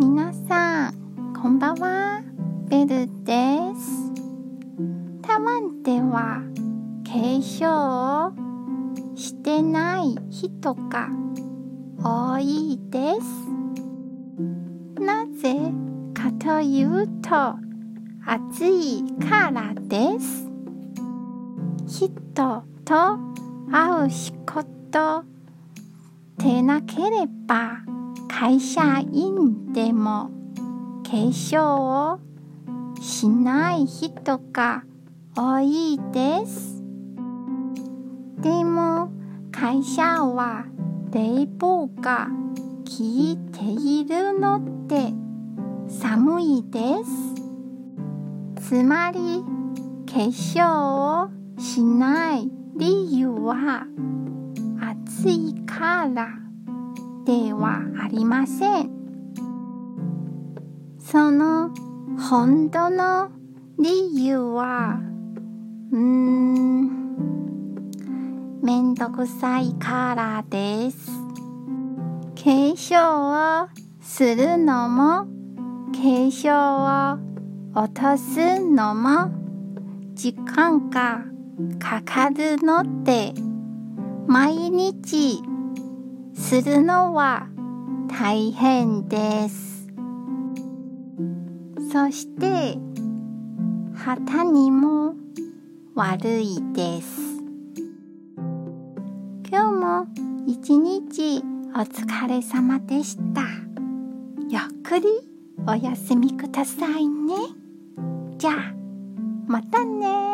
皆さんこんばんは。ベルです。台湾では化粧をしてない人が多いです。なぜかというと暑いからです。人と会う仕事でなければ会社員でも化粧をしない人が多いです。でも会社は冷房が効いているので寒いです。つまり化粧をしない理由は暑いから。ではありません。その本当の理由はうーんめんどくさいからです。化粧をするのも化粧を落とすのも時間がかかるので毎日するのは大変です。そして肌にも悪いです。今日も一日お疲れ様でした。ゆっくりお休みくださいね。じゃあまたね。